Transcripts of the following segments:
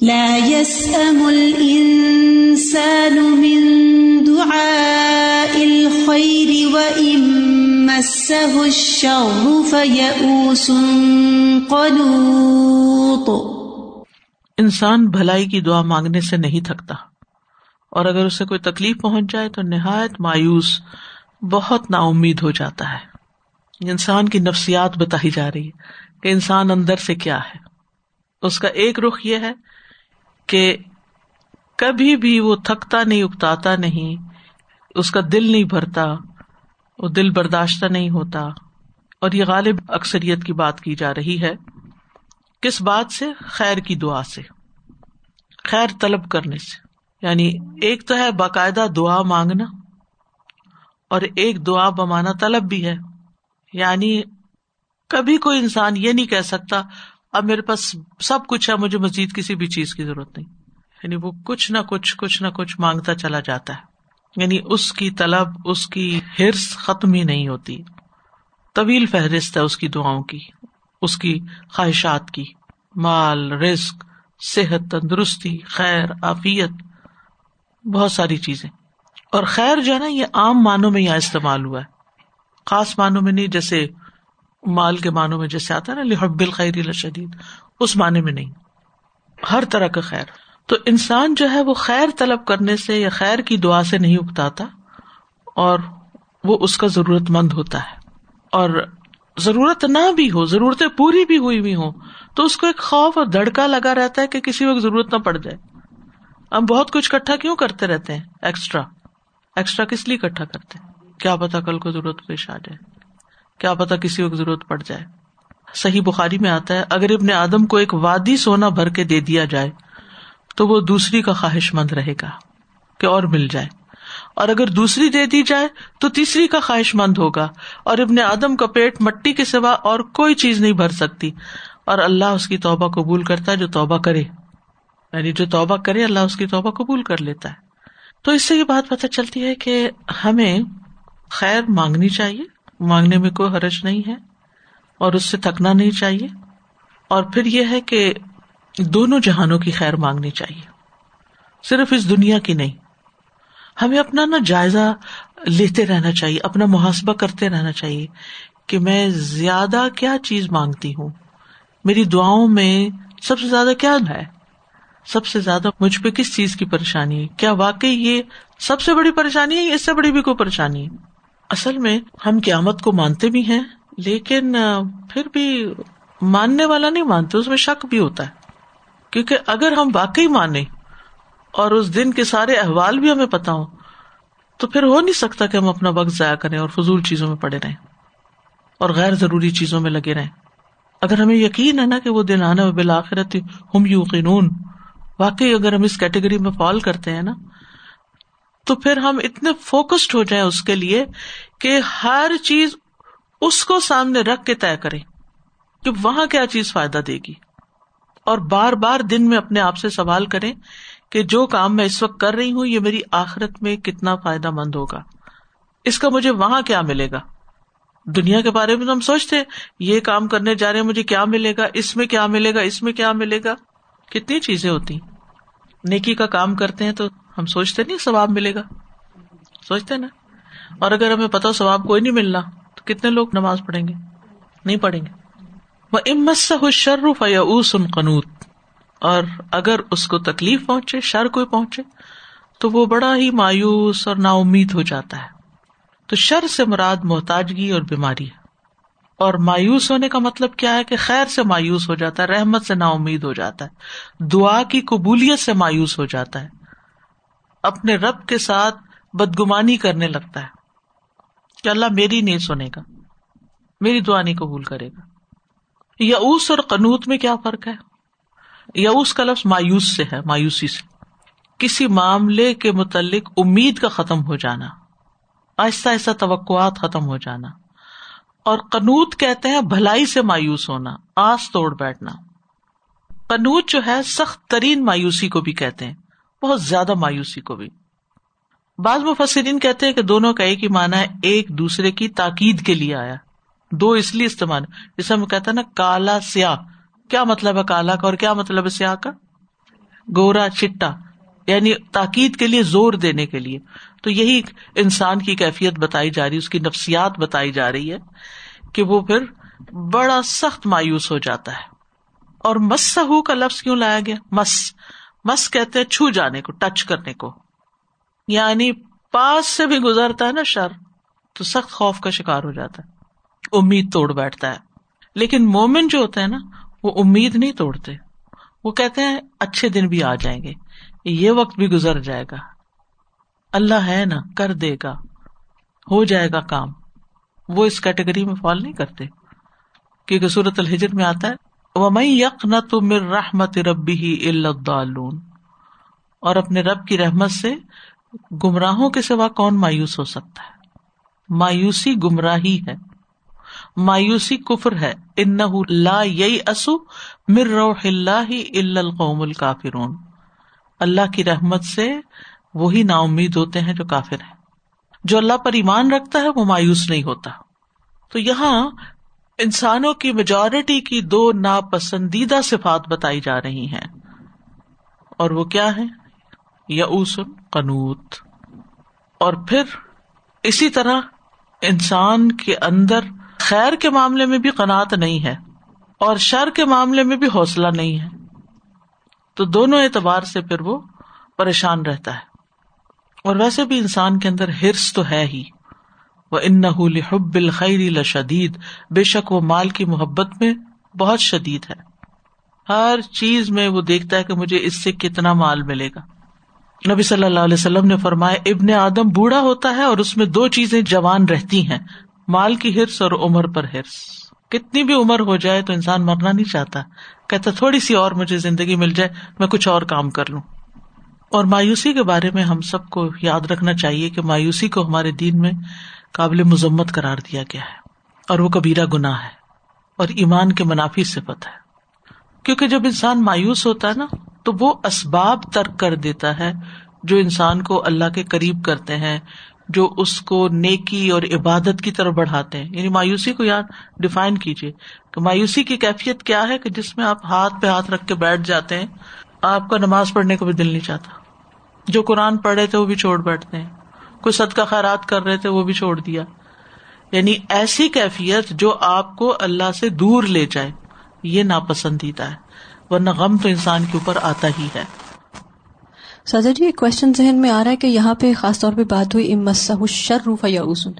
لا يسأم الإنسان من دعاء الخير وإن مسه الشر فيئوس قنوط. انسان بھلائی کی دعا مانگنے سے نہیں تھکتا اور اگر اسے کوئی تکلیف پہنچ جائے تو نہایت مایوس، بہت نا امید ہو جاتا ہے۔ انسان کی نفسیات بتائی جا رہی ہے کہ انسان اندر سے کیا ہے۔ اس کا ایک رخ یہ ہے کہ کبھی بھی وہ تھکتا نہیں اکتا نہیں، اس کا دل نہیں بھرتا، وہ دل برداشتہ نہیں ہوتا۔ اور یہ غالب اکثریت کی بات کی جا رہی ہے۔ کس بات سے؟ خیر کی دعا سے۔ خیر طلب کرنے سے۔ یعنی ایک تو ہے باقاعدہ دعا مانگنا اور ایک دعا بمانا طلب بھی ہے۔ یعنی کبھی کوئی انسان یہ نہیں کہہ سکتا اب میرے پاس سب کچھ ہے، مجھے مزید کسی بھی چیز کی ضرورت نہیں۔ یعنی وہ کچھ نہ کچھ کچھ نہ کچھ مانگتا چلا جاتا ہے۔ یعنی اس کی طلب، اس کی ہرس ختم ہی نہیں ہوتی۔ طویل فہرست ہے اس کی دعاؤں کی، اس کی خواہشات کی۔ مال رسک صحت، تندرستی، خیر، عافیت، بہت ساری چیزیں۔ اور خیر جو ہے نا، یہ عام معنوں میں یہاں استعمال ہوا ہے۔ خاص معنوں میں نہیں، جیسے مال کے معنوں میں جیسے آتا ہے نا، لحب الخیر شدید، اس معنی میں نہیں۔ ہر طرح کا خیر۔ تو انسان جو ہے وہ خیر طلب کرنے سے یا خیر کی دعا سے نہیں اگتا اور وہ اس کا ضرورت مند ہوتا ہے۔ اور ضرورت نہ بھی ہو، ضرورتیں پوری بھی ہوئی بھی ہوں، تو اس کو ایک خوف اور دھڑکا لگا رہتا ہے کہ کسی وقت ضرورت نہ پڑ جائے۔ ہم بہت کچھ کٹھا کیوں کرتے رہتے ہیں؟ ایکسٹرا ایکسٹرا کس لیے اکٹھا کرتے ہیں؟ کیا پتا کل کو ضرورت پیش آ جائے۔ کیا پتا کسی وقت ضرورت پڑ جائے۔ صحیح بخاری میں آتا ہے، اگر ابن آدم کو ایک وادی سونا بھر کے دے دیا جائے، تو وہ دوسری کا خواہش مند رہے گا، کہ اور مل جائے۔ اور اگر دوسری دے دی جائے، تو تیسری کا خواہش مند ہوگا۔ اور ابن آدم کا پیٹ مٹی کے سوا اور کوئی چیز نہیں بھر سکتی۔ اور اللہ اس کی توبہ قبول کرتا ہے جو توبہ کرے۔ یعنی جو توبہ کرے، اللہ اس کی توبہ قبول کر لیتا ہے۔ تو اس سے یہ بات پتہ چلتی ہے کہ ہمیں خیر مانگنی چاہیے مانگنے میں کوئی حرج نہیں ہے اور اس سے تھکنا نہیں چاہیے اور پھر یہ ہے کہ دونوں جہانوں کی خیر مانگنی چاہیے صرف اس دنیا کی نہیں ہمیں اپنا نا جائزہ لیتے رہنا چاہیے اپنا محاسبہ کرتے رہنا چاہیے کہ میں زیادہ کیا چیز مانگتی ہوں میری دعاؤں میں سب سے زیادہ کیا ہے؟ سب سے زیادہ مجھ پہ کس چیز کی پریشانی ہے؟ کیا واقعی یہ سب سے بڑی پریشانی ہے اس سے بڑی بھی کوئی پریشانی ہے؟ اصل میں ہم قیامت کو مانتے بھی ہیں، لیکن پھر بھی ماننے والا نہیں مانتے، اس میں شک بھی ہوتا ہے۔ کیونکہ اگر ہم واقعی مانے اور اس دن کے سارے احوال بھی ہمیں پتا ہو تو پھر ہو نہیں سکتا کہ ہم اپنا وقت ضائع کریں اور فضول چیزوں میں پڑے رہیں اور غیر ضروری چیزوں میں لگے رہیں۔ اگر ہمیں یقین ہے نا کہ وہ دن آنا بالآخرت ہم یوقینون واقعی اگر ہم اس کیٹیگری میں فال کرتے ہیں نا تو پھر ہم اتنے فوکسڈ ہو جائیں اس کے لیے کہ ہر چیز اس کو سامنے رکھ کے طے کرے کہ وہاں کیا چیز فائدہ دے گی اور بار بار دن میں اپنے آپ سے سوال کریں کہ جو کام میں اس وقت کر رہی ہوں، یہ میری آخرت میں کتنا فائدہ مند ہوگا؟ اس کا مجھے وہاں کیا ملے گا؟ دنیا کے بارے میں ہم سوچتے، یہ کام کرنے جا رہے ہیں، مجھے کیا ملے گا؟ اس میں کیا ملے گا؟ اس میں کیا ملے گا؟ کتنی چیزیں ہوتی نیکی کا کام کرتے ہیں تو ہم سوچتے نہیں ثواب ملے گا؟ سوچتے نا؟ اور اگر ہمیں پتا ثواب کوئی نہیں ملنا، تو کتنے لوگ نماز پڑھیں گے؟ نہیں پڑھیں گے۔ وہ امت شرف یا اوسن قنوت۔ اور اگر اس کو تکلیف پہنچے، شر کوئی پہنچے، تو وہ بڑا ہی مایوس اور نا امید ہو جاتا ہے۔ تو شر سے مراد محتاجگی اور بیماری ہے۔ اور مایوس ہونے کا مطلب کیا ہے؟ کہ خیر سے مایوس ہو جاتا ہے، رحمت سے نا امید ہو جاتا ہے۔ دعا کی قبولیت سے مایوس ہو جاتا ہے۔ اپنے رب کے ساتھ بدگمانی کرنے لگتا ہے کہ اللہ میری نہیں سنے گا، میری دعا نہیں قبول کرے گا۔ یوس اور قنوت میں کیا فرق ہے؟ یوس کا لفظ مایوس سے ہے، مایوسی سے۔ کسی معاملے کے متعلق امید کا ختم ہو جانا، آہستہ آہستہ توقعات ختم ہو جانا۔ اور قنوت کہتے ہیں بھلائی سے مایوس ہونا، آس توڑ بیٹھنا۔ قنوت جو ہے سخت ترین مایوسی کو بھی کہتے ہیں۔ بہت زیادہ مایوسی کو بھی۔ بعض مفسرین کہتے ہیں کہ دونوں کا ایک ہی مانا ہے، ایک دوسرے کی تاکید کے لیے آیا۔ دو اس لیے استعمال۔ جیسے ہم کہتے ہیں نا، کالا سیاہ۔ کیا مطلب ہے کالا کا اور کیا مطلب ہے سیاہ کا؟ گورا چٹا۔ یعنی تاکید کے لیے، زور دینے کے لیے۔ تو یہی انسان کی کیفیت بتائی جا رہی اس کی نفسیات بتائی جا رہی ہے کہ وہ پھر بڑا سخت مایوس ہو جاتا ہے۔ اور مس کا لفظ کیوں لایا گیا؟ مس۔ مس کہتے ہیں چھو جانے کو، ٹچ کرنے کو۔ یعنی پاس سے بھی گزرتا ہے نا شر، تو سخت خوف کا شکار ہو جاتا ہے۔ امید توڑ بیٹھتا ہے۔ لیکن مومن جو ہوتا ہے نا، وہ امید نہیں توڑتے۔ وہ کہتے ہیں، اچھے دن بھی آ جائیں گے۔ یہ وقت بھی گزر جائے گا۔ اللہ ہے نا، کر دے گا۔ ہو جائے گا کام۔ وہ اس کیٹیگری میں فال نہیں کرتے۔ کیونکہ سورت الحجر میں آتا ہے وہ میں یک نہ تو مر رحمت ربی ہی اللہ اور اپنے رب کی رحمت سے گمراہوں کے سوا کون مایوس ہو سکتا ہے؟ مایوسی گمراہی ہے۔ مایوسی کفر ہے۔ ان لا یئی اسو مر روح اللہ القوم الکافرون اللہ کی رحمت سے وہی نا امید ہوتے ہیں جو کافر ہیں۔ جو اللہ پر ایمان رکھتا ہے وہ مایوس نہیں ہوتا۔ تو یہاں انسانوں کی میجورٹی کی دو ناپسندیدہ صفات بتائی جا رہی ہیں۔ اور وہ کیا ہے یوس قنوت۔ اور پھر اسی طرح انسان کے اندر خیر کے معاملے میں بھی قناط نہیں ہے اور شر کے معاملے میں بھی حوصلہ نہیں ہے۔ تو دونوں اعتبار سے پھر وہ پریشان رہتا ہے۔ اور ویسے بھی انسان کے اندر ہرس تو ہے ہی۔ وہ ان حب الخری لشدید بے شک وہ مال کی محبت میں بہت شدید ہے۔ ہر چیز میں وہ دیکھتا ہے کہ مجھے اس سے کتنا مال ملے گا۔ نبی صلی اللہ علیہ وسلم نے فرمایا، ابن آدم بوڑھا ہوتا ہے اور اس میں دو چیزیں جوان رہتی ہیں، مال کی ہرس اور عمر پر ہرس کتنی بھی عمر ہو جائے تو انسان مرنا نہیں چاہتا۔ کہتا، تھوڑی سی اور مجھے زندگی مل جائے، میں کچھ اور کام کر لوں۔ اور مایوسی کے بارے میں ہم سب کو یاد رکھنا چاہیے کہ مایوسی کو ہمارے دین میں قابل مذمت قرار دیا گیا ہے اور وہ کبیرا گناہ ہے اور ایمان کے منافی صفت ہے۔ کیونکہ جب انسان مایوس ہوتا ہے نا، تو وہ اسباب ترک کر دیتا ہے جو انسان کو اللہ کے قریب کرتے ہیں، جو اس کو نیکی اور عبادت کی طرف بڑھاتے ہیں۔ یعنی مایوسی کو یاد ڈیفائن کیجیے۔ کہ مایوسی کی کیفیت کیا ہے کہ جس میں آپ ہاتھ پہ ہاتھ رکھ کے بیٹھ جاتے ہیں، آپ کا نماز پڑھنے کو بھی دل نہیں چاہتا۔ جو قرآن پڑھ رہے تھے وہ بھی چھوڑ بیٹھتے ہیں۔ کوئی صدقہ خیرات کر رہے تھے، وہ بھی چھوڑ دیا۔ یعنی ایسی کیفیت جو آپ کو اللہ سے دور لے جائے، یہ ناپسندیدہ ہے۔ ورنہ غم تو انسان کے اوپر آتا ہی ہے۔ سازا جی ایک کوشچن ذہن میں آ رہا ہے کہ یہاں پہ خاص طور پہ بات ہوئی امسا شر روف یا اسن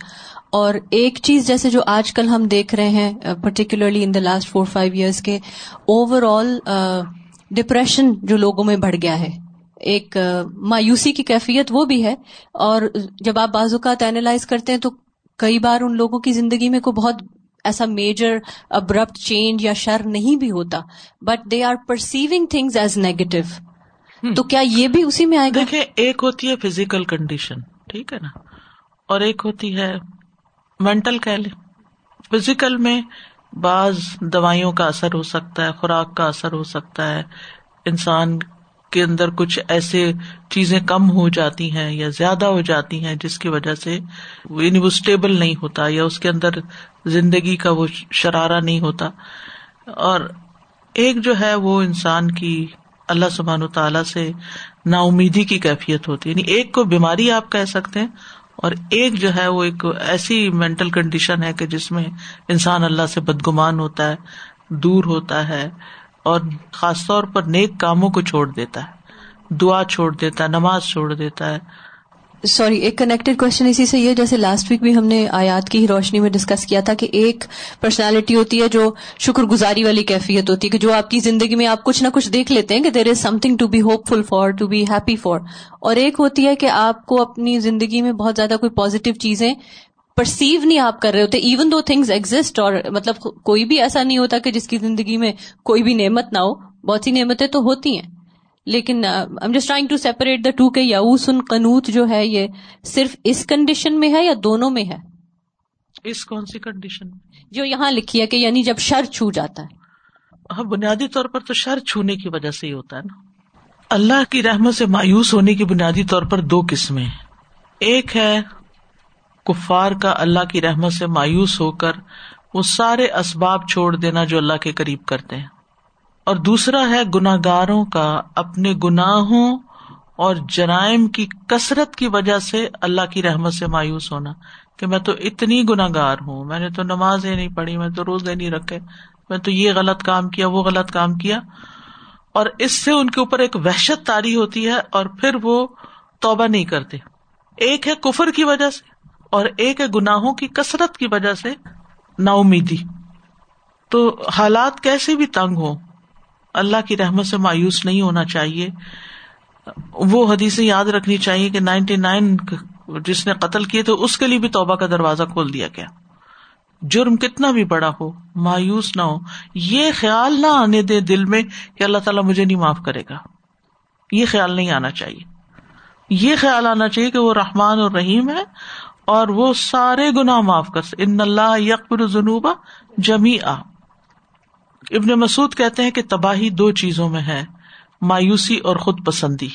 اور ایک چیز جیسے جو آج کل ہم دیکھ رہے ہیں particularly in the last four five years کے اوور آل ڈپریشن جو لوگوں میں بڑھ گیا ہے۔ ایک مایوسی کی کیفیت وہ بھی ہے۔ اور جب آپ بعض اوقات اینالائز کرتے ہیں تو کئی بار ان لوگوں کی زندگی میں کوئی بہت ایسا میجر ابرپٹ چینج یا شر نہیں بھی ہوتا۔ But they are perceiving things as negative تو کیا یہ بھی اسی میں آئے گا؟ دیکھیں ایک ہوتی ہے فزیکل کنڈیشن ٹھیک ہے نا؟ اور ایک ہوتی ہے مینٹل کہہ لیں۔ فزیکل میں بعض دوائیوں کا اثر ہو سکتا ہے خوراک کا اثر ہو سکتا ہے انسان کے اندر کچھ ایسے چیزیں کم ہو جاتی ہیں یا زیادہ ہو جاتی ہیں جس کی وجہ سے یعنی وہ اسٹیبل نہیں ہوتا یا اس کے اندر زندگی کا وہ شرارہ نہیں ہوتا۔ اور ایک جو ہے وہ انسان کی اللہ سبحان تعالیٰ سے نا امیدی کی کیفیت ہوتی ہے۔ یعنی ایک کو بیماری آپ کہہ سکتے ہیں اور ایک جو ہے وہ ایک ایسی مینٹل کنڈیشن ہے کہ جس میں انسان اللہ سے بدگمان ہوتا ہے، دور ہوتا ہے۔ اور خاص طور پر نیک کاموں کو چھوڑ دیتا ہے۔ دعا چھوڑ دیتا ہے، نماز چھوڑ دیتا ہے۔ سوری ایک کنیکٹڈ کوشچن اسی سے یہ، جیسے لاسٹ ویک بھی ہم نے آیات کی ہی روشنی میں ڈسکس کیا تھا کہ ایک پرسنالٹی ہوتی ہے جو شکر گزاری والی کیفیت ہوتی ہے، کہ جو آپ کی زندگی میں آپ کچھ نہ کچھ دیکھ لیتے ہیں کہ there is something to be hopeful for to be happy for اور ایک ہوتی ہے کہ آپ کو اپنی زندگی میں بہت زیادہ کوئی پازیٹیو چیزیں پرسیو نہیں آپ کر رہے ہوتے ایون دو تھنگز ایگزٹ اور مطلب کوئی بھی ایسا نہیں ہوتا کہ جس کی زندگی میں کوئی بھی نعمت نہ ہو بہت سی نعمتیں تو ہوتی ہیں. لیکن just trying to separate the two کہ یاس ان قنوت جو ہے یہ صرف اس کنڈیشن میں ہے یا دونوں میں ہے؟ اس کون سی کنڈیشن جو یہاں لکھی ہے کہ یعنی جب شر چھو جاتا ہے. ہاں بنیادی طور پر تو شر چھونے کی وجہ سے ہی ہوتا ہے نا. اللہ کی رحمت سے مایوس ہونے کی بنیادی طور پر دو قسمیں ایک ہے کفار کا اللہ کی رحمت سے مایوس ہو کر وہ سارے اسباب چھوڑ دینا جو اللہ کے قریب کرتے ہیں۔ اور دوسرا ہے گناگاروں کا اپنے گناہوں اور جرائم کی کثرت کی وجہ سے اللہ کی رحمت سے مایوس ہونا کہ میں تو اتنی گناگار ہوں، میں نے تو نماز ہی نہیں پڑھی، میں تو روزے نہیں رکھے، میں تو یہ غلط کام کیا، وہ غلط کام کیا۔ اور اس سے ان کے اوپر ایک وحشت تاری ہوتی ہے اور پھر وہ توبہ نہیں کرتے۔ ایک ہے کفر کی وجہ سے اور ایک ہے گناہوں کی کثرت کی وجہ سے نا امیدی تو حالات کیسے بھی تنگ ہو اللہ کی رحمت سے مایوس نہیں ہونا چاہیے۔ وہ حدیثیں یاد رکھنی چاہیے کہ نائنٹی نائن جس نے قتل کیے تو اس کے لیے بھی توبہ کا دروازہ کھول دیا گیا۔ جرم کتنا بھی بڑا ہو، مایوس نہ ہو، یہ خیال نہ آنے دے دل میں کہ اللہ تعالیٰ مجھے نہیں معاف کرے گا۔ یہ خیال نہیں آنا چاہیے۔ یہ خیال آنا چاہیے کہ وہ رحمان اور رحیم ہے اور وہ سارے گنا معاف کر سکے۔ ان اللہ یکبر جنوبا جمی ابن مسعد کہتے ہیں کہ تباہی دو چیزوں میں ہے، مایوسی اور خود پسندی۔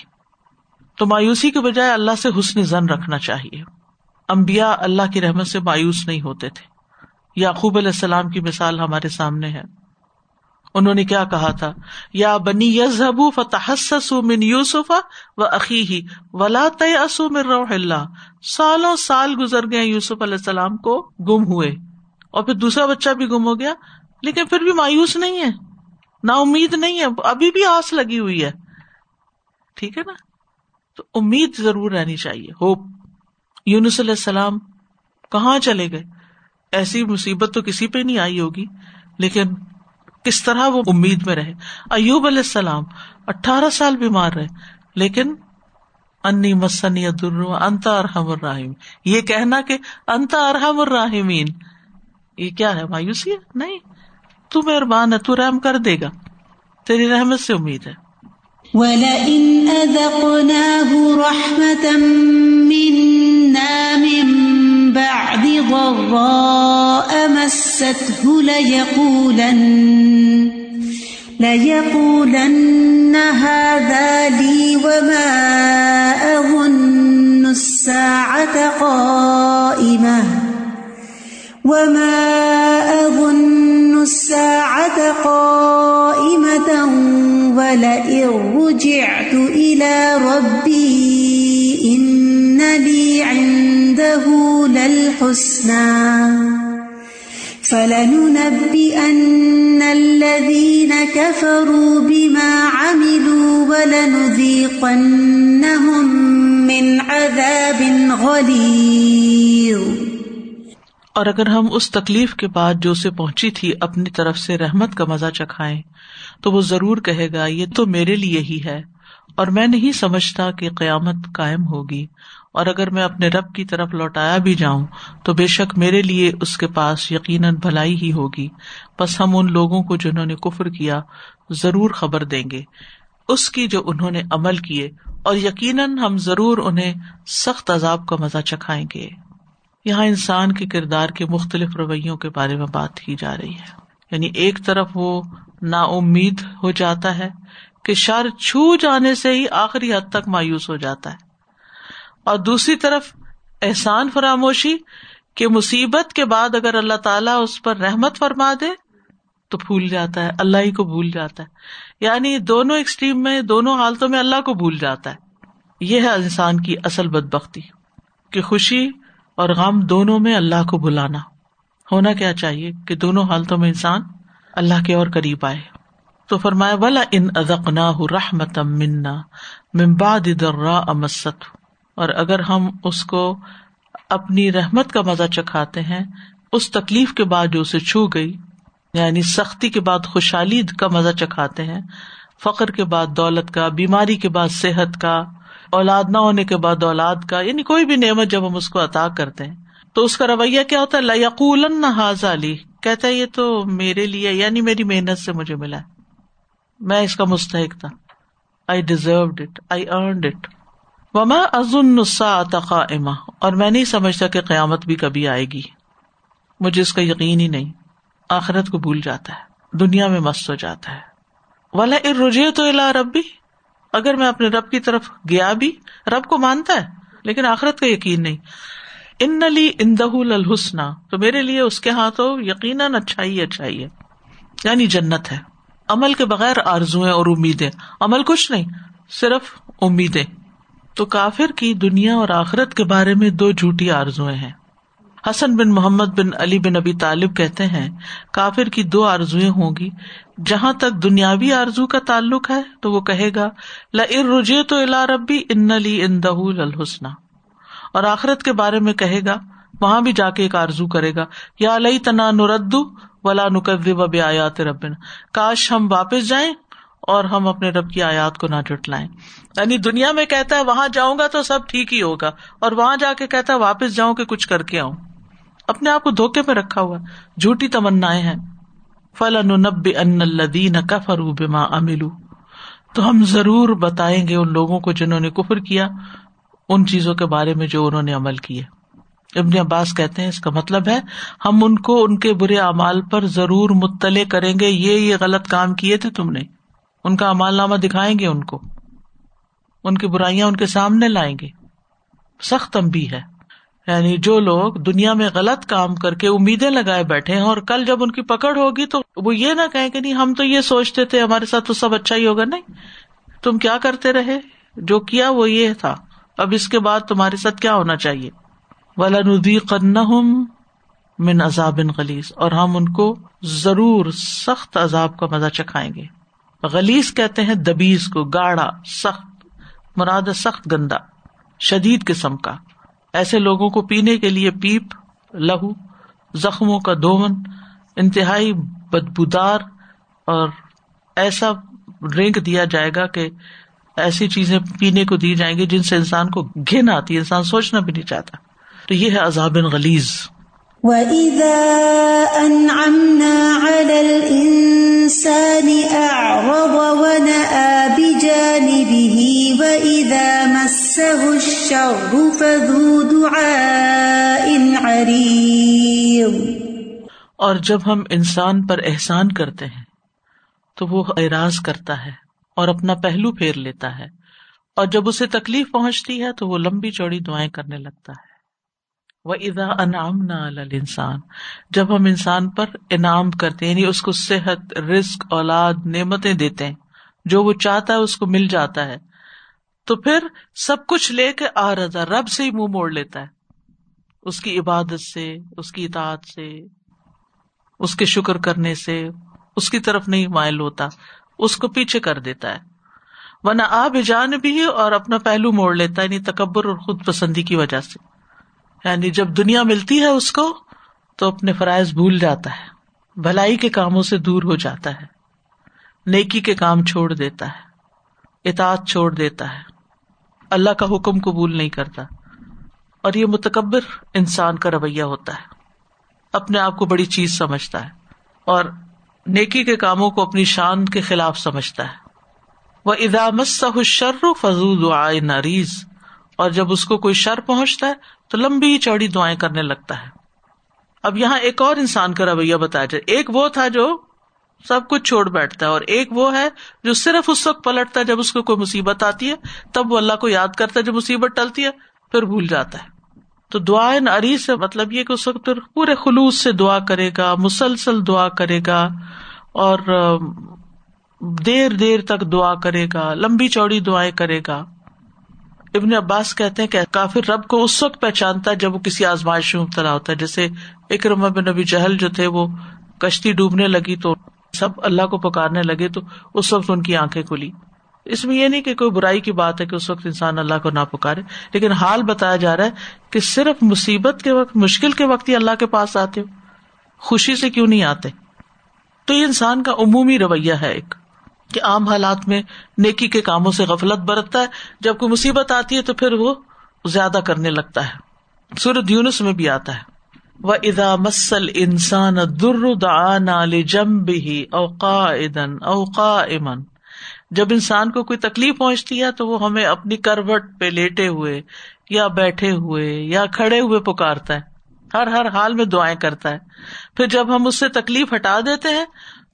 تو مایوسی کے بجائے اللہ سے حسن زن رکھنا چاہیے۔ امبیا اللہ کی رحمت سے مایوس نہیں ہوتے تھے۔ یعقوب علیہ السلام کی مثال ہمارے سامنے ہے۔ انہوں نے کیا کہا تھا؟ یا بنی یزب فتح من یوسف و عقی ولا تسو من روح اللہ۔ سالوں سال گزر گئے یوسف علیہ السلام کو گم ہوئے۔ اور پھر دوسرا بچہ بھی گم ہو گیا۔ لیکن پھر بھی مایوس نہیں ہے۔ نا امید نہیں ہے۔ ابھی بھی آس لگی ہوئی ہے۔ ٹھیک ہے نا؟ تو امید ضرور رہنی چاہیے۔ ہوپ۔ یونس علیہ السلام کہاں چلے گئے؟ ایسی مصیبت تو کسی پہ نہیں آئی ہوگی۔ لیکن کس طرح وہ امید میں رہے۔ ایوب علیہ السلام اٹھارہ سال بیمار رہے، لیکن انی مسنی انتا ارحم الرحیم۔ یہ کہنا کہ انتا ارحم الرحمین یہ کیا ہے، مایوسی ہے؟ نہیں، تو مہربان ہے، تو رحم کر دے گا۔ تیری رحمت سے امید ہے۔ وَلَئِنْ أَذَقْنَاهُ رَحْمَةً مِنَّا مِن بَعْدِ ضَرَّاءَ مَسَّتْهُ لَيَقُولَنَّ لَيَقُولَنَّ هَذَا لِي وَمَا أَظُنُّ السَّاعَةَ قَائِمَةً وَمَا أَظُنُّ رجعت إلى ربي إن لي عنده للحسنى فلننبئن الذين كفروا بما عملوا ولنذيقنهم من عذاب غليظ۔ اور اگر ہم اس تکلیف کے بعد جو اسے پہنچی تھی اپنی طرف سے رحمت کا مزہ چکھائیں، تو وہ ضرور کہے گا، یہ تو میرے لیے ہی ہے۔ اور میں نہیں سمجھتا کہ قیامت قائم ہوگی اور اگر میں اپنے رب کی طرف لوٹایا بھی جاؤں تو بے شک میرے لیے اس کے پاس یقیناً بھلائی ہی ہوگی۔ بس ہم ان لوگوں کو جنہوں نے کفر کیا ضرور خبر دیں گے۔ اس کی جو انہوں نے عمل کیے اور یقیناً ہم ضرور انہیں سخت عذاب کا مزہ چکھائیں گے۔ یہاں انسان کے کردار کے مختلف رویوں کے بارے میں بات کی جا رہی ہے۔ یعنی ایک طرف وہ نا امید ہو جاتا ہے کہ شر چھو جانے سے ہی آخری حد تک مایوس ہو جاتا ہے۔ اور دوسری طرف احسان فراموشی کہ مصیبت کے بعد اگر اللہ تعالیٰ اس پر رحمت فرما دے تو بھول جاتا ہے، اللہ ہی کو بھول جاتا ہے۔ یعنی دونوں ایکسٹریم میں، دونوں حالتوں میں اللہ کو بھول جاتا ہے۔ یہ ہے انسان کی اصل بد بختی کہ خوشی اور غم دونوں میں اللہ کو بلانا ہونا کیا چاہیے کہ دونوں حالتوں میں انسان اللہ کے اور قریب آئے۔ تو فرمایا، ولا ان ازق نہ رحمت منا ممباد درا امست اور اگر ہم اس کو اپنی رحمت کا مزہ چکھاتے ہیں، اس تکلیف کے بعد جو اسے چھو گئی یعنی سختی کے بعد خوشحالی کا مزہ چکھاتے ہیں فخر کے بعد دولت کا، بیماری کے بعد صحت کا، اولاد نہ ہونے کے بعد اولاد کا یعنی کوئی بھی نعمت جب ہم اس کو عطا کرتے ہیں، تو اس کا رویہ کیا ہوتا ہے؟ لقول حاض علی کہتا ہے، یہ تو میرے لیے یعنی میری محنت سے مجھے ملا میں اس کا مستحق تھا۔ I deserved it I earned it وما ازن تقا اما اور میں نہیں سمجھتا کہ قیامت بھی کبھی آئے گی۔ مجھے اس کا یقین ہی نہیں۔ آخرت کو بھول جاتا ہے۔ دنیا میں مست ہو جاتا ہے۔ والا ار رجے تو الا ربی اگر میں اپنے رب کی طرف گیا بھی، رب کو مانتا ہے، لیکن آخرت کا یقین نہیں۔ ان نلی اندہ الحسن تو میرے لیے اس کے ہاں تو یقیناً اچھائی اچھائی ہے۔ یعنی جنت ہے۔ عمل کے بغیر آرزویں اور امیدیں۔ عمل کچھ نہیں، صرف امیدیں۔ تو کافر کی دنیا اور آخرت کے بارے میں دو جھوٹی آرزویں ہیں۔ حسن بن محمد بن علی بن ابی طالب کہتے ہیں، کافر کی دو آرزویں ہوں گی۔ جہاں تک دنیاوی آرزو کا تعلق ہے، تو وہ کہے گا رجے تو الا ربی ان لی ان الحسن اور آخرت کے بارے میں کہے گا، وہاں بھی جا کے ایک آرزو کرے گا، یا لئی تنا نردو ولا نقد آیات ربن کاش ہم واپس جائیں اور ہم اپنے رب کی آیات کو نہ جٹلائیں یعنی دنیا میں کہتا ہے وہاں جاؤں گا تو سب ٹھیک ہی ہوگا، اور وہاں جا کے کہتا ہے واپس جاؤں کہ کچھ کر کے آؤں۔ اپنے آپ کو دھوکے میں رکھا ہوا، جھوٹی تمنا ہے فلاں نب ان الدین کفرو بما املو تو ہم ضرور بتائیں گے ان لوگوں کو جنہوں نے کفر کیا، ان چیزوں کے بارے میں جو انہوں نے عمل کیے۔ ابن عباس کہتے ہیں اس کا مطلب ہے، ہم ان کو ان کے برے اعمال پر ضرور مطلع کریں گے، یہ یہ غلط کام کیے تھے تم نے۔ ان کا امال نامہ دکھائیں گے ان کو۔ ان کی برائیاں ان کے سامنے لائیں گے۔ سخت امبی ہے۔ یعنی جو لوگ دنیا میں غلط کام کر کے امیدیں لگائے بیٹھے ہیں اور کل جب ان کی پکڑ ہوگی تو وہ یہ نہ کہیں کہ نہیں، ہم تو یہ سوچتے تھے، ہمارے ساتھ تو سب اچھا ہی ہوگا۔ نہیں، تم کیا کرتے رہے؟ جو کیا وہ یہ تھا۔ اب اس کے بعد تمہارے ساتھ کیا ہونا چاہیے؟ ندی قن من عذاب خلیز اور ہم ان کو ضرور سخت عذاب کا مزہ چکھائیں گے۔ غلیز کہتے ہیں دبیز کو، گاڑا، سخت، مراد سخت گندا، شدید قسم کا۔ ایسے لوگوں کو پینے کے لیے پیپ، لہو، زخموں کا دوہن انتہائی بدبودار، اور ایسا ڈرنک دیا جائے گا کہ ایسی چیزیں پینے کو دی جائیں گی جن سے انسان کو گھن آتی ہے، انسان سوچنا بھی نہیں چاہتا۔ تو یہ ہے عذاب غلیز وَإِذَا أَنْعَمْنَا عَلَى الْإِنسَانِ أَعْرَضَ وَنَأَى بِجَانِبِهِ وَإِذَا مَسَّهُ الشَّرُّ فَذُو دُعَاءٍ عَرِيضٍ۔ اور جب ہم انسان پر احسان کرتے ہیں تو وہ اعراض کرتا ہے اور اپنا پہلو پھیر لیتا ہے۔ اور جب اسے تکلیف پہنچتی ہے تو وہ لمبی چوڑی دعائیں کرنے لگتا ہے۔ وہ ادا انعام نہ انسان جب ہم انسان پر انعام کرتے ہیں یعنی اس کو صحت رسک اولاد، نعمتیں دیتے ہیں، جو وہ چاہتا ہے اس کو مل جاتا ہے، تو پھر سب کچھ لے کے آ رضا، رب سے ہی منہ موڑ لیتا ہے۔ اس کی عبادت سے، اس کی اطاعت سے، اس کے شکر کرنے سے اس کی طرف نہیں مائل ہوتا، اس کو پیچھے کر دیتا ہے۔ ورنہ آپ جان بھی اور اپنا پہلو موڑ لیتا ہے یعنی تکبر اور خود پسندی کی وجہ سے۔ یعنی جب دنیا ملتی ہے اس کو تو اپنے فرائض بھول جاتا ہے، بھلائی کے کاموں سے دور ہو جاتا ہے، نیکی کے کام چھوڑ دیتا ہے، اطاعت چھوڑ دیتا ہے۔ اللہ کا حکم قبول نہیں کرتا۔ اور یہ متکبر انسان کا رویہ ہوتا ہے۔ اپنے آپ کو بڑی چیز سمجھتا ہے اور نیکی کے کاموں کو اپنی شان کے خلاف سمجھتا ہے۔ وہ ادامت سہ شر فضو آئے ناریز اور جب اس کو کوئی شر پہنچتا ہے تو لمبی چوڑی دعائیں کرنے لگتا ہے۔ اب یہاں ایک اور انسان کا رویہ بتایا جائے۔ ایک وہ تھا جو سب کچھ چھوڑ بیٹھتا ہے اور ایک وہ ہے جو صرف اس وقت پلٹتا ہے جب اس کو کوئی مصیبت آتی ہے، تب وہ اللہ کو یاد کرتا ہے جب مصیبت ٹلتی ہے، پھر بھول جاتا ہے۔ تو دعائیں ناری سے مطلب یہ کہ اس وقت پورے خلوص سے دعا کرے گا، مسلسل دعا کرے گا اور دیر دیر تک دعا کرے گا، لمبی چوڑی دعائیں کرے گا۔ ابن عباس کہتے ہیں کہ کافر رب کو اس وقت پہچانتا ہے جب وہ کسی آزمائش میں مبتلا ہوتا ہے۔ جیسے اکرم بن نبی جہل جو تھے، وہ کشتی ڈوبنے لگی تو سب اللہ کو پکارنے لگے تو اس وقت ان کی آنکھیں کھلی۔ اس میں یہ نہیں کہ کوئی برائی کی بات ہے کہ اس وقت انسان اللہ کو نہ پکارے، لیکن حال بتایا جا رہا ہے کہ صرف مصیبت کے وقت، مشکل کے وقت ہی اللہ کے پاس آتے ہو، خوشی سے کیوں نہیں آتے؟ تو یہ انسان کا عمومی رویہ ہے ایک۔ کہ عام حالات میں نیکی کے کاموں سے غفلت برتتا ہے، جب کوئی مصیبت آتی ہے تو پھر وہ زیادہ کرنے لگتا ہے۔ سورت یونس میں بھی آتا ہے۔ وہ ادا مسل انسان در جم بھی اوقا ادن اوقا امن جب انسان کو کوئی تکلیف پہنچتی ہے تو وہ ہمیں اپنی کروٹ پہ لیٹے ہوئے یا بیٹھے ہوئے یا کھڑے ہوئے پکارتا ہے۔ ہر ہر حال میں دعائیں کرتا ہے۔ پھر جب ہم اس سے تکلیف ہٹا دیتے ہیں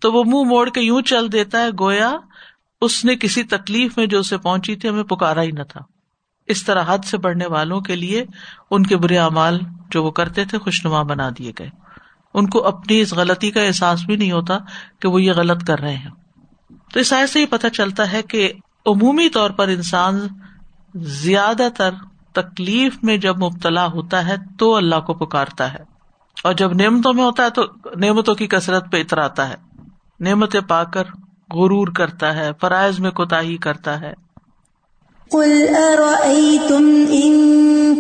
تو وہ منہ موڑ کے یوں چل دیتا ہے، گویا اس نے کسی تکلیف میں جو اسے پہنچی تھی، ہمیں پکارا ہی نہ تھا۔ اس طرح حد سے بڑھنے والوں کے لیے ان کے برے اعمال جو وہ کرتے تھے، خوشنما بنا دیے گئے۔ ان کو اپنی اس غلطی کا احساس بھی نہیں ہوتا کہ وہ یہ غلط کر رہے ہیں۔ تو اس آئے سے یہ پتہ چلتا ہے کہ عمومی طور پر انسان زیادہ تر تکلیف میں جب مبتلا ہوتا ہے تو اللہ کو پکارتا ہے۔ اور جب نعمتوں میں ہوتا ہے تو نعمتوں کی کثرت پہ اتراتا ہے۔ نعمتیں پا کر غرور کرتا ہے، فرائض میں کوتا کرتا ہے۔ قل أرأيتم إن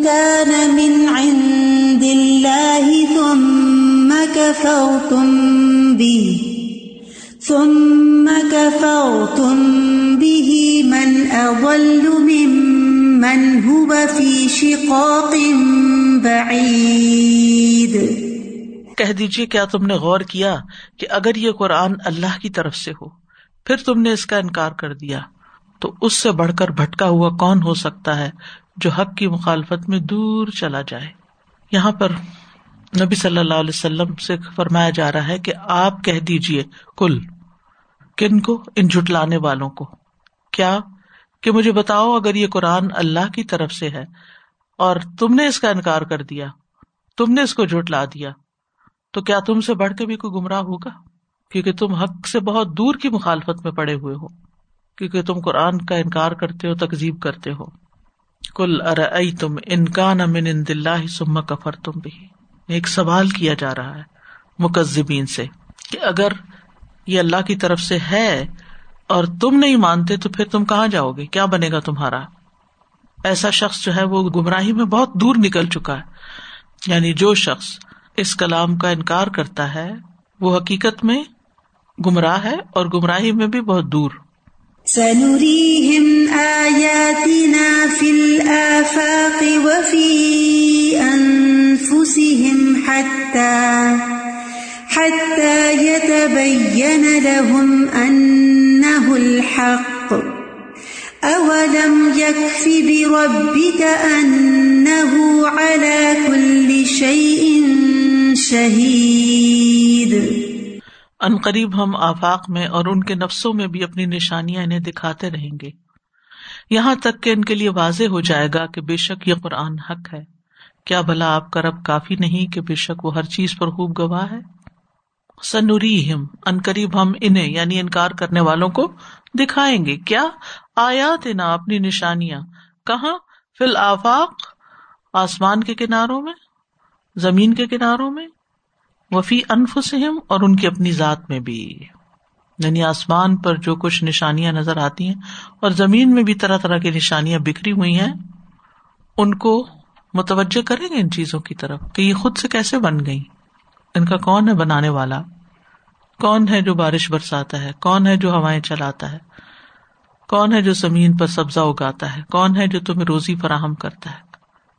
كان من عند الله ثم كفرتم به، ثم كفرتم به من أضل ممن هو في شقاق بعيد۔ کہہ دیجیے کیا تم نے غور کیا کہ اگر یہ قرآن اللہ کی طرف سے ہو، پھر تم نے اس کا انکار کر دیا۔ تو اس سے بڑھ کر بھٹکا ہوا کون ہو سکتا ہے جو حق کی مخالفت میں دور چلا جائے؟ یہاں پر نبی صلی اللہ علیہ وسلم سے فرمایا جا رہا ہے کہ آپ کہہ دیجیے کل کن کو؟ ان جٹلانے والوں کو۔ کیا؟ کہ مجھے بتاؤ اگر یہ قرآن اللہ کی طرف سے ہے اور تم نے اس کا انکار کر دیا، تم نے اس کو جھٹلا دیا۔ تو کیا تم سے بڑھ کے بھی کوئی گمراہ ہوگا؟ کیونکہ تم حق سے بہت دور کی مخالفت میں پڑے ہوئے ہو، کیونکہ تم قرآن کا انکار کرتے ہو تکزیب کرتے ہو۔ کل ار تم انکان امن ان دلہ سما کفر تم بھی ایک سوال کیا جا رہا ہے مکزبین سے کہ اگر یہ اللہ کی طرف سے ہے اور تم نہیں مانتے تو پھر تم کہاں جاؤ گے؟ کیا بنے گا تمہارا؟ ایسا شخص جو ہے وہ گمراہی میں بہت دور نکل چکا ہے۔ یعنی جو شخص اس کلام کا انکار کرتا ہے، وہ حقیقت میں گمراہ ہے اور گمراہی میں بھی بہت دور۔ سنريهم آياتنا في الآفاق وفي أنفسهم حتى حتى يتبين لهم أنه الحق۔ أولم يكف بربك أنه على كل شيء شهيد ان قریب ہم آفاق میں اور ان کے نفسوں میں بھی اپنی نشانیاں انہیں دکھاتے رہیں گے۔ یہاں تک کہ ان کے لیے واضح ہو جائے گا کہ بے شک یہ قرآن حق ہے۔ کیا بھلا آپ کا رب کافی نہیں کہ بے شک وہ ہر چیز پر خوب گواہ ہے؟ سنوری ہم ان قریب ہم انہیں یعنی انکار کرنے والوں کو دکھائیں گے۔ کیا آیات نا اپنی نشانیاں کہاں؟ فی الآفاق، آسمان کے کناروں میں؟ زمین کے کناروں میں، وفی انفسم اور ان کی اپنی ذات میں بھی۔ یعنی آسمان پر جو کچھ نشانیاں نظر آتی ہیں، اور زمین میں بھی طرح طرح کی نشانیاں بکھری ہوئی ہیں، ان کو متوجہ کریں گے ان چیزوں کی طرف کہ یہ خود سے کیسے بن گئی ان کا کون ہے بنانے والا؟ کون ہے جو بارش برساتا ہے؟ کون ہے جو ہوائیں چلاتا ہے؟ کون ہے جو زمین پر سبزہ اگاتا ہے؟ کون ہے جو تمہیں روزی فراہم کرتا ہے؟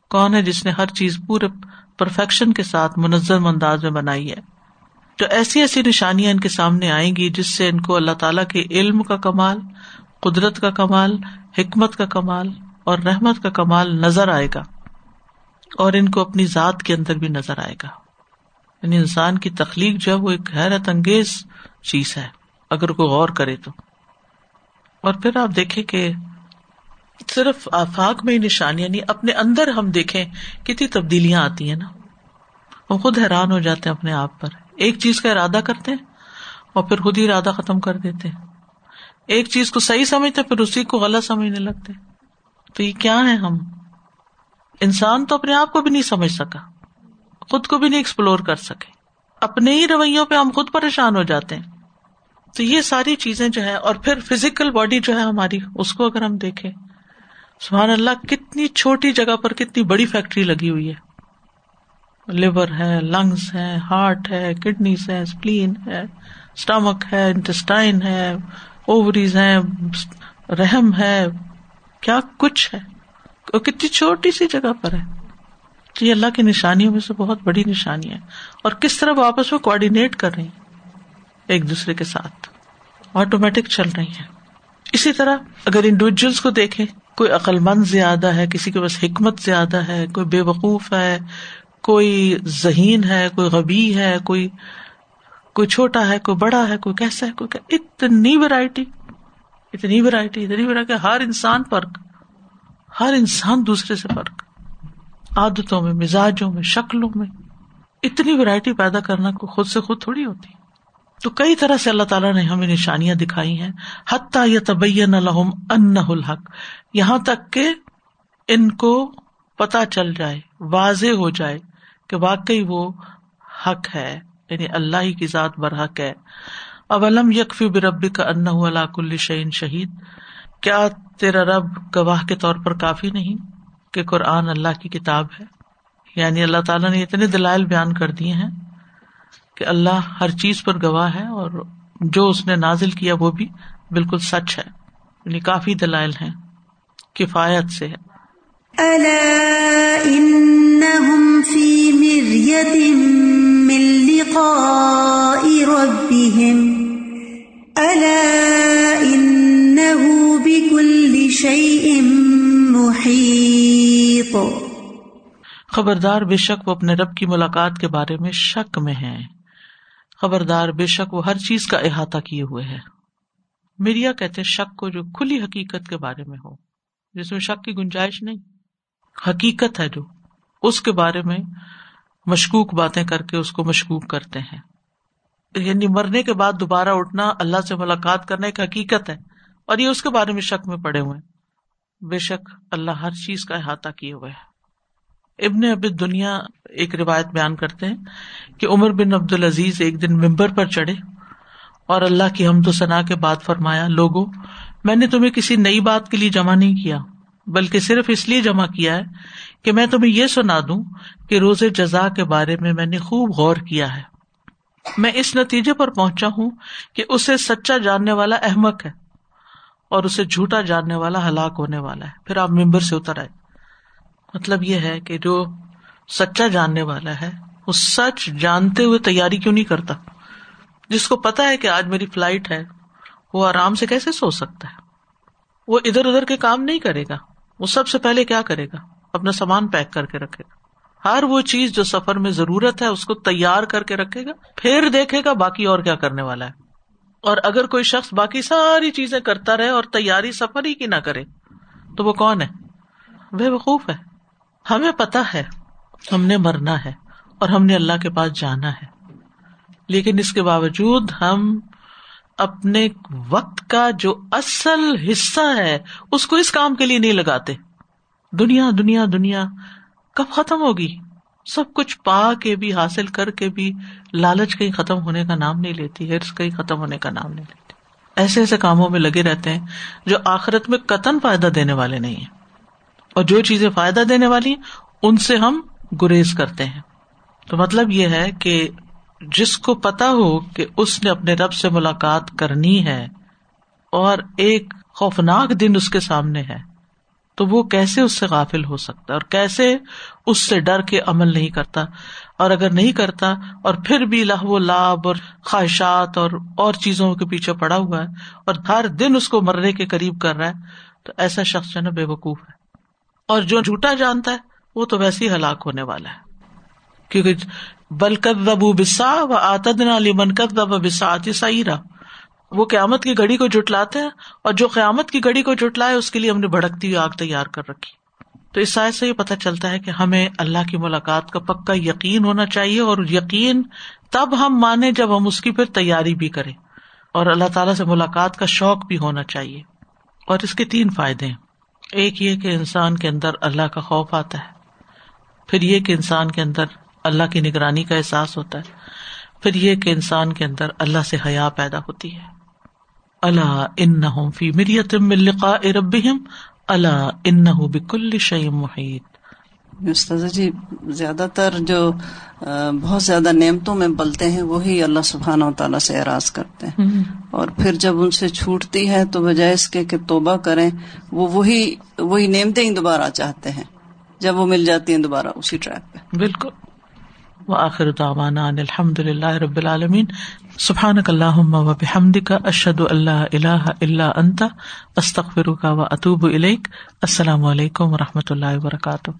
کون ہے جس نے ہر چیز پورے پرفیکشن کے ساتھ منظم انداز میں بنائی ہے۔ تو ایسی ایسی نشانیاں ان کے سامنے آئیں گی جس سے ان کو اللہ تعالیٰ کے علم کا کمال، قدرت کا کمال، حکمت کا کمال اور رحمت کا کمال نظر آئے گا۔ اور ان کو اپنی ذات کے اندر بھی نظر آئے گا۔ یعنی انسان کی تخلیق جو ہے وہ ایک حیرت انگیز چیز ہے، اگر کوئی غور کرے تو۔ اور پھر آپ دیکھیں کہ صرف آفاق میں نشانیاں نہیں یعنی اپنے اندر ہم دیکھیں کتنی تبدیلیاں آتی ہیں نا۔ ہم خود حیران ہو جاتے ہیں اپنے آپ پر۔ ایک چیز کا ارادہ کرتے ہیں اور پھر خود ہی ارادہ ختم کر دیتے ہیں۔ ایک چیز کو صحیح سمجھتے پھر اسی کو غلط سمجھنے لگتے تو یہ کیا ہے ہم؟ انسان تو اپنے آپ کو بھی نہیں سمجھ سکا۔ خود کو بھی نہیں ایکسپلور کر سکے۔ اپنے ہی رویوں پہ ہم خود پریشان ہو جاتے ہیں۔ تو یہ ساری چیزیں جو ہے اور پھر فزیکل باڈی جو ہے ہماری، اس کو اگر ہم دیکھیں۔ سبحان اللہ، کتنی چھوٹی جگہ پر کتنی بڑی فیکٹری لگی ہوئی ہے۔ لیور ہے لنگس ہے، ہارٹ ہے، کڈنیز ہے اسپلین ہے اسٹمک ہے، انٹسٹائن ہے، اووریز ہے رحم ہے، کیا کچھ ہے۔ اور کتنی چھوٹی سی جگہ پر ہے۔ یہ اللہ کی نشانیوں میں سے بہت بڑی نشانی ہے۔ اور کس طرح وہ آپس میں کوآڈینیٹ کر رہی ہیں ایک دوسرے کے ساتھ۔ آٹومیٹک چل رہی ہیں۔ اسی طرح اگر انڈیویجلس کو دیکھیں کوئی عقل مند زیادہ ہے، کسی کے پاس حکمت زیادہ ہے، کوئی بے وقوف ہے، کوئی ذہین ہے، کوئی غبی ہے، کوئی کوئی چھوٹا ہے، کوئی بڑا ہے، کوئی کیسا ہے، کوئی اتنی ویرائٹی اتنی ویرائٹی اتنی ویرائٹی ہر انسان فرق، ہر انسان دوسرے سے فرق، عادتوں میں، مزاجوں میں، شکلوں میں، اتنی ویرائٹی پیدا کرنا کو خود سے خود تھوڑی ہوتی۔ تو کئی طرح سے اللہ تعالیٰ نے ہمیں نشانیاں دکھائی ہیں۔ حتیٰ یا طبین الحم ان الحق۔ یہاں تک کہ ان کو پتا چل جائے، واضح ہو جائے کہ واقعی وہ حق ہے یعنی اللہ ہی کی ذات برحق ہے۔ اولم یکفی بربی کا ان اللہ کل شعین شہید۔ کیا تیرا رب گواہ کے طور پر کافی نہیں کہ قرآن اللہ کی کتاب ہے؟ یعنی اللہ تعالیٰ نے اتنے دلائل بیان کر دیے ہیں۔ کہ اللہ ہر چیز پر گواہ ہے اور جو اس نے نازل کیا وہ بھی بالکل سچ ہے یعنی کافی دلائل ہیں کفایت سے ہے۔ خبردار بے شک وہ اپنے رب کی ملاقات کے بارے میں شک میں ہے خبردار بے شک وہ ہر چیز کا احاطہ کیے ہوئے ہے۔ میریا کہتے شک کو جو کھلی حقیقت کے بارے میں ہو، جس میں شک کی گنجائش نہیں۔ حقیقت ہے جو، اس کے بارے میں مشکوک باتیں کر کے اس کو مشکوک کرتے ہیں۔ یعنی مرنے کے بعد دوبارہ اٹھنا، اللہ سے ملاقات کرنے کی حقیقت ہے، اور یہ اس کے بارے میں شک میں پڑے ہوئے۔ بے شک اللہ ہر چیز کا احاطہ کیے ہوئے ہے۔ ابن اب دنیا ایک روایت بیان کرتے ہیں کہ عمر بن عبد العزیز ایک دن ممبر پر چڑھے اور اللہ کی ہم تو سنا کے بعد فرمایا لوگوں میں نے تمہیں کسی نئی بات کے لیے جمع نہیں کیا، بلکہ صرف اس لیے جمع کیا ہے کہ میں تمہیں یہ سنا دوں کہ روز جزا کے بارے میں میں نے خوب غور کیا ہے۔ میں اس نتیجے پر پہنچا ہوں کہ اسے سچا جاننے والا احمد ہے اور اسے جھوٹا جاننے والا ہلاک ہونے والا ہے۔ پھر آپ ممبر سے اتر آئے۔ مطلب یہ ہے کہ جو سچا جاننے والا ہے، وہ سچ جانتے ہوئے تیاری کیوں نہیں کرتا؟ جس کو پتا ہے کہ آج میری فلائٹ ہے، وہ آرام سے کیسے سو سکتا ہے؟ وہ ادھر ادھر کے کام نہیں کرے گا، وہ سب سے پہلے کیا کرے گا؟ اپنا سامان پیک کر کے رکھے گا۔ ہر وہ چیز جو سفر میں ضرورت ہے، اس کو تیار کر کے رکھے گا، پھر دیکھے گا باقی اور کیا کرنے والا ہے۔ اور اگر کوئی شخص باقی ساری چیزیں کرتا رہے اور تیاری سفر ہی کی نہ کرے، تو وہ کون ہے؟ وہ وقوف ہے۔ ہمیں پتا ہے، ہم نے مرنا ہے اور ہم نے اللہ کے پاس جانا ہے۔ لیکن اس کے باوجود ہم اپنے وقت کا جو اصل حصہ ہے، اس کو اس کام کے لیے نہیں لگاتے۔ دنیا دنیا دنیا، کب ختم ہوگی؟ سب کچھ پا کے بھی، حاصل کر کے بھی لالچ کہیں ختم ہونے کا نام نہیں لیتی ہرس کہیں ختم ہونے کا نام نہیں لیتی۔ ایسے ایسے کاموں میں لگے رہتے ہیں جو آخرت میں قطن فائدہ دینے والے نہیں ہیں۔ اور جو چیزیں فائدہ دینے والی ہیں، ان سے ہم گریز کرتے ہیں۔ تو مطلب یہ ہے کہ جس کو پتا ہو کہ اس نے اپنے رب سے ملاقات کرنی ہے اور ایک خوفناک دن اس کے سامنے ہے، تو وہ کیسے اس سے غافل ہو سکتا اور کیسے اس سے ڈر کے عمل نہیں کرتا؟ اور اگر نہیں کرتا، اور پھر بھی لہ و لاب اور خواہشات اور اور چیزوں کے پیچھے پڑا ہوا ہے، اور ہر دن اس کو مرنے کے قریب کر رہا ہے، تو ایسا شخص جو ہے نا بے وقوف ہے۔ اور جو جھوٹا جانتا ہے، وہ تو ویسے ہی ہلاک ہونے والا ہے۔ کیونکہ بلکت دبو بسا و آتد علی منقد دب بسا رہا وہ قیامت کی گڑی کو جٹلاتے ہیں اور جو قیامت کی گڑی کو جٹلائے اس کے لیے ہم نے بھڑکتی ہوئی آگ تیار کر رکھی۔ تو اس سائز سے یہ پتا چلتا ہے کہ ہمیں اللہ کی ملاقات کا پکا یقین ہونا چاہیے اور یقین تب ہم مانے جب ہم اس کی پھر تیاری بھی کریں۔ اور اللہ تعالیٰ سے ملاقات کا شوق بھی ہونا چاہیے۔ اور اس کے تین فائدے ہیں۔ ایک یہ کہ انسان کے اندر اللہ کا خوف آتا ہے، پھر یہ کہ انسان کے اندر اللہ کی نگرانی کا احساس ہوتا ہے، پھر یہ کہ انسان کے اندر اللہ سے حیا پیدا ہوتی ہے۔ اللہ ان فی مریت ملقا ارب اللہ ان بکل شیء محیط۔ استاذ جی زیادہ تر جو بہت زیادہ نعمتوں میں بلتے ہیں وہی اللہ سبحانہ و تعالیٰ سے اعراض کرتے ہیں۔ اور پھر جب ان سے چھوٹتی ہے تو بجائے اس کے کہ توبہ کریں وہ وہی وہی نعمتیں ہی دوبارہ چاہتے ہیں۔ جب وہ مل جاتی ہیں دوبارہ اسی ٹریک پہ۔ بالکل۔ وآخر دعوانا ان الحمد للہ رب العالمین۔ سبحانک اللہم و بحمدک اشہد اللہ الہ الا انت استغفرک و اتوب الیک۔ السلام علیکم و رحمۃ اللہ وبرکاتہ۔